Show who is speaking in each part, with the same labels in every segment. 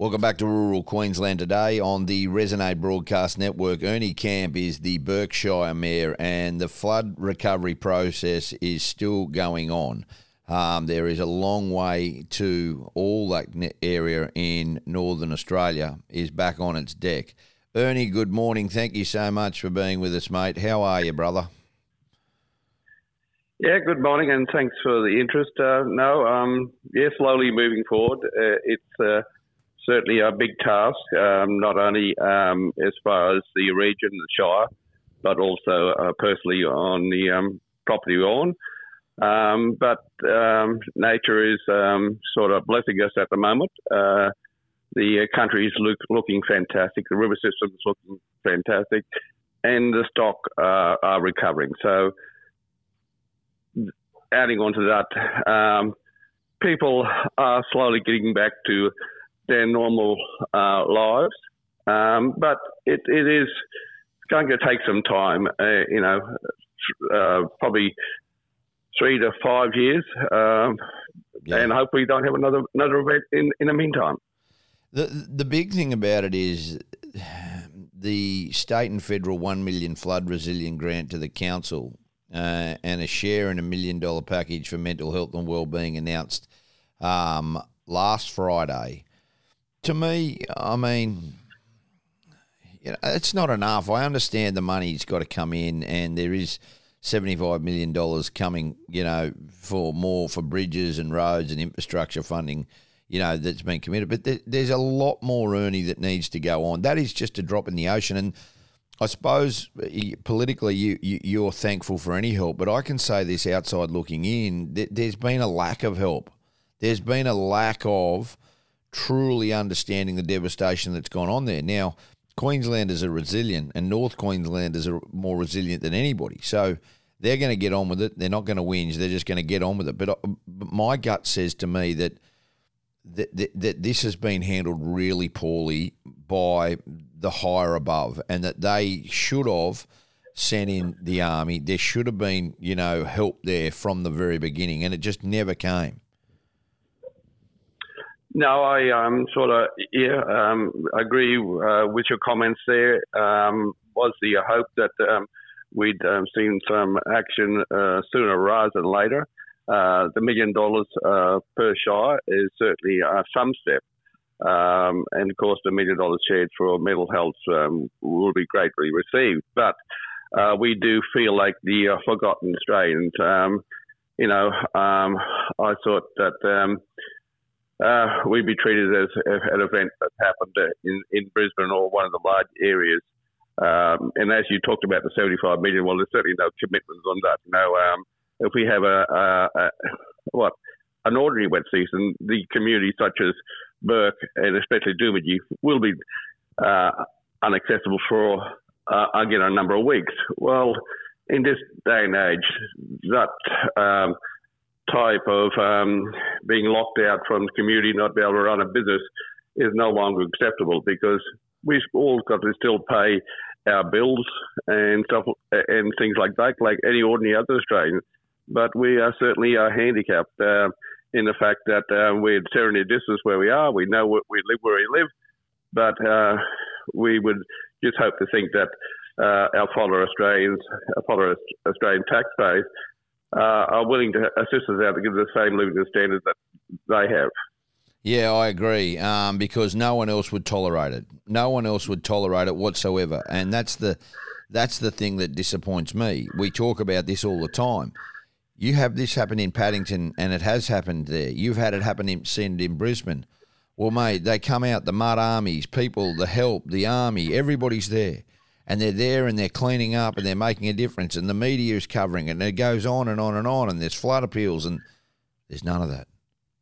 Speaker 1: Welcome back to Rural Queensland today on the Resonate Broadcast Network. Ernie Camp is the Burke Shire Mayor, and the flood recovery process is still going on. Um, there is a long way to all that area in northern Australia is back on its deck. Ernie, good morning. Thank you so much for being with us, mate. How are you, brother?
Speaker 2: Yeah, good morning, and thanks for the interest. Uh, no, um, yeah, slowly moving forward. Uh, it's uh, certainly a big task, um, not only um, as far as the region, the Shire, but also uh, personally on the um, property own. Um, but um, nature is um, sort of blessing us at the moment. Uh, the country is look, looking fantastic. The river system is looking fantastic, and the stock uh, are recovering. So, adding on to that, people are slowly getting back to their normal uh, lives. Um, but it, it is going to take some time, uh, you know, uh, probably three to five years, um, yeah. and hopefully don't have another another event in, in the meantime.
Speaker 1: The the big thing about it is the state and federal one million flood resilient grant to the council uh, and a share in a million dollar package for mental health and well-being announced um, last Friday to me, I mean, you know, it's not enough. I understand the money's got to come in, and there is seventy-five million dollars coming, you know, for more for bridges and roads and infrastructure funding, you know, that's been committed. But there, there's a lot more, Ernie, that needs to go on. That is just a drop in the ocean, and I suppose uh, politically you, you are thankful for any help, but I can say this outside looking in, there's been a lack of help. There's been a lack of truly understanding the devastation that's gone on there. Now, Queenslanders are resilient, and North Queenslanders are more resilient than anybody. So they're going to get on with it. They're not going to whinge. They're just going to get on with it. But, uh, but my gut says to me that, that, that that this has been handled really poorly by the higher above, and that they should have sent in the army. There should have been, you know, help there from the very beginning, and it just never came.
Speaker 2: No, I um, sort of yeah um, agree uh, with your comments there. Um, was the hope that um, we'd um, seen some action uh, sooner rather than later. Uh, the million dollars uh, per shire is certainly uh, some step. Um, and of course, the million dollars shared for mental health will be greatly received. But uh, we do feel like the forgotten Australians. you know, I thought that uh, we'd be treated as an event that happened in, in Brisbane or one of the large areas. Um, and as you talked about the 75 million, well, there's certainly no commitments on that. Know, um, if we have a, a, a, what an ordinary wet season, the communities such as Burke and especially Doomadgee will be uh, unaccessible for uh, again a number of weeks. Well, in this day and age, that um, type of um, being locked out from the community, not be able to run a business, is no longer acceptable because we've all got to still pay our bills and stuff and things like that, like any ordinary other Australian. But we are certainly are handicapped uh, in the fact that uh, we're serenity distance where we are. We know what we live where we live, but uh, we would just hope to think that uh, our fellow Australians, our fellow Australian taxpayers, uh, are willing to assist us out to give the same living standards that they have.
Speaker 1: Yeah, I agree. Um, because no one else would tolerate it. No one else would tolerate it whatsoever, and that's the that's the thing that disappoints me. We talk about this all the time. You have this happen in Paddington, and it has happened there. You've had it happen in seen in Brisbane. Well, mate, they come out the mud armies, people, the help, the army, everybody's there and they're there and they're cleaning up and they're making a difference and the media is covering it and it goes on and on and on and there's flood appeals and there's none of that.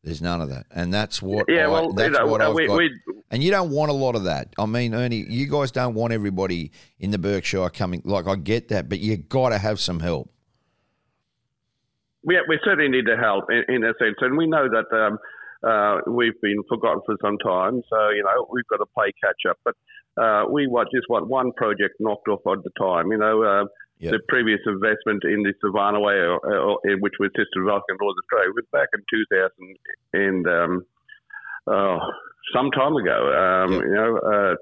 Speaker 1: There's none of that, and that's what.
Speaker 2: Yeah,
Speaker 1: I,
Speaker 2: well,
Speaker 1: that's
Speaker 2: you know,
Speaker 1: what I've
Speaker 2: we,
Speaker 1: got.
Speaker 2: We,
Speaker 1: and you don't want a lot of that. I mean, Ernie, you guys don't want everybody in the Burke Shire coming. Like, I get that, but you got to have some help.
Speaker 2: Yeah, we certainly need to help in, in a sense, and we know that um, uh, we've been forgotten for some time. So you know, we've got to play catch up. But uh, we want, just want one project knocked off at the time. You know, uh, yep. the previous investment in the Savannah Way, or, or, which was Sister Vulcan North Australia, was back in 2000 and um, oh, some time ago. Um, yep. You know, uh,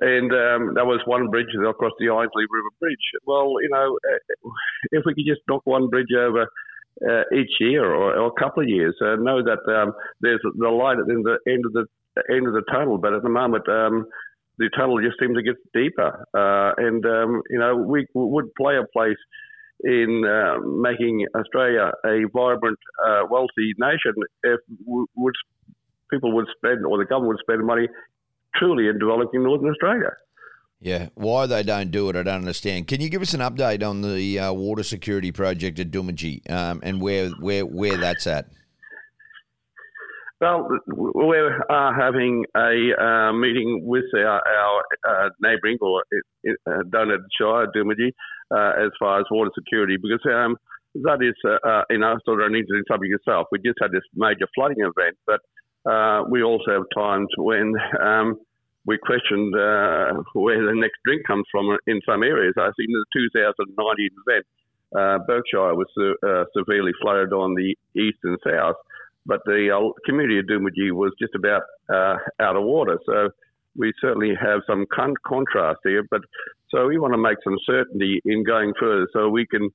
Speaker 2: and um, that was one bridge across the Ainslie River Bridge. Well, you know, uh, if we could just knock one bridge over uh, each year or, or, a couple of years, uh, know that um, there's the light at the end of the end of the tunnel. But at the moment, um, the tunnel just seems to get deeper, uh, and um, you know, we would play a place in uh, making Australia a vibrant, uh, wealthy nation if would, people would spend or the government would spend money truly in developing Northern Australia.
Speaker 1: Yeah, why they don't do it, I don't understand. Can you give us an update on the uh, water security project at Doomadgee um, and where where where that's at?
Speaker 2: Well, we're uh, having a uh, meeting with our, our uh, neighbouring or uh, Donut Shire, Doomadgee, uh, as far as water security, because um, that is, you know, sort of an interesting subject itself. We just had this major flooding event, but uh, we also have times when um, we questioned uh, where the next drink comes from in some areas. I think in the 2019 event, uh, Burke Shire was uh, severely flooded on the east and south, but the uh, community of Doomadgee was just about uh, out of water. So we certainly have some con- contrast here. But so we want to make some certainty in going further, so we can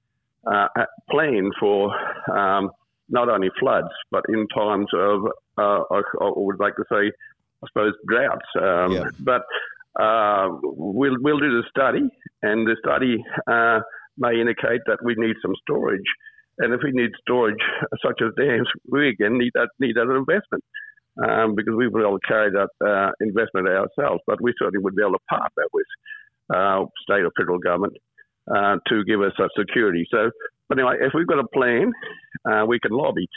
Speaker 2: uh, plan for um, not only floods, but in times of I, I, would like to say I suppose, droughts. Um, yeah. But uh, we'll, we'll do the study, and the study uh, may indicate that we need some storage. And if we need storage, such as dams, we again need that need that investment um, because we will be able to carry that uh, investment ourselves. But we certainly would be able to partner with uh, state or federal government uh, to give us that security. So, but anyway, if we've got a plan, uh, we can lobby.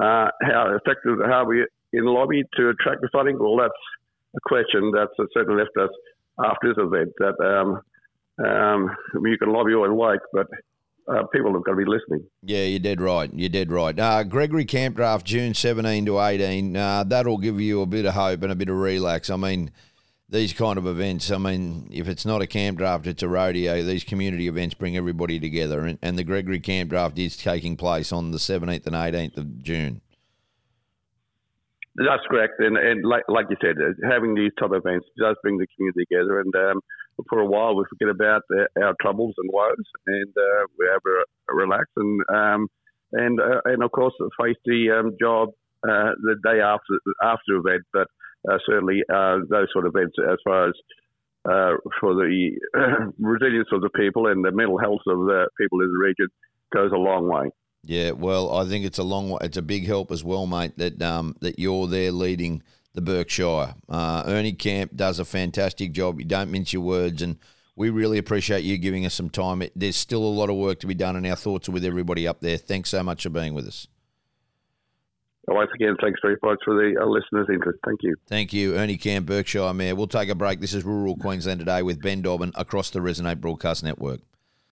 Speaker 2: Uh, how effective, how we in lobby to attract the funding? Well, that's a question that's certainly left us after this event. That um, um, you can lobby all you like, but uh, people have got to be listening.
Speaker 1: Yeah, you're dead right. You're dead right. Uh, Gregory Camp Draft, June 17 to 18. Uh, that'll give you a bit of hope and a bit of relax. I mean, these kind of events, I mean, if it's not a camp draft, it's a rodeo. These community events bring everybody together. And, and the Gregory Camp Draft is taking place on the 17th and 18th of June.
Speaker 2: That's correct, and, and like like you said, uh, having these type of events does bring the community together. And um, for a while, we forget about uh, our troubles and woes, and uh, we have a, a relax and um, and uh, and of course face the um, job uh, the day after after event. But uh, certainly those sort of events, as far as for the resilience of the people and the mental health of the people in the region, goes a long way.
Speaker 1: Yeah, well, I think it's a long, it's a big help as well, mate. That um, that you're there leading the Burke Shire. Uh, Ernie Camp does a fantastic job. You don't mince your words, and we really appreciate you giving us some time. It, there's still a lot of work to be done, and our thoughts are with everybody up there. Thanks so much for being with us.
Speaker 2: Once again, thanks very much for the uh, listeners' interest. Thank you.
Speaker 1: Thank you, Ernie Camp, Burke Shire Mayor. We'll take a break. This is Rural Queensland Today with Ben Dobbin across the Resonate Broadcast Network.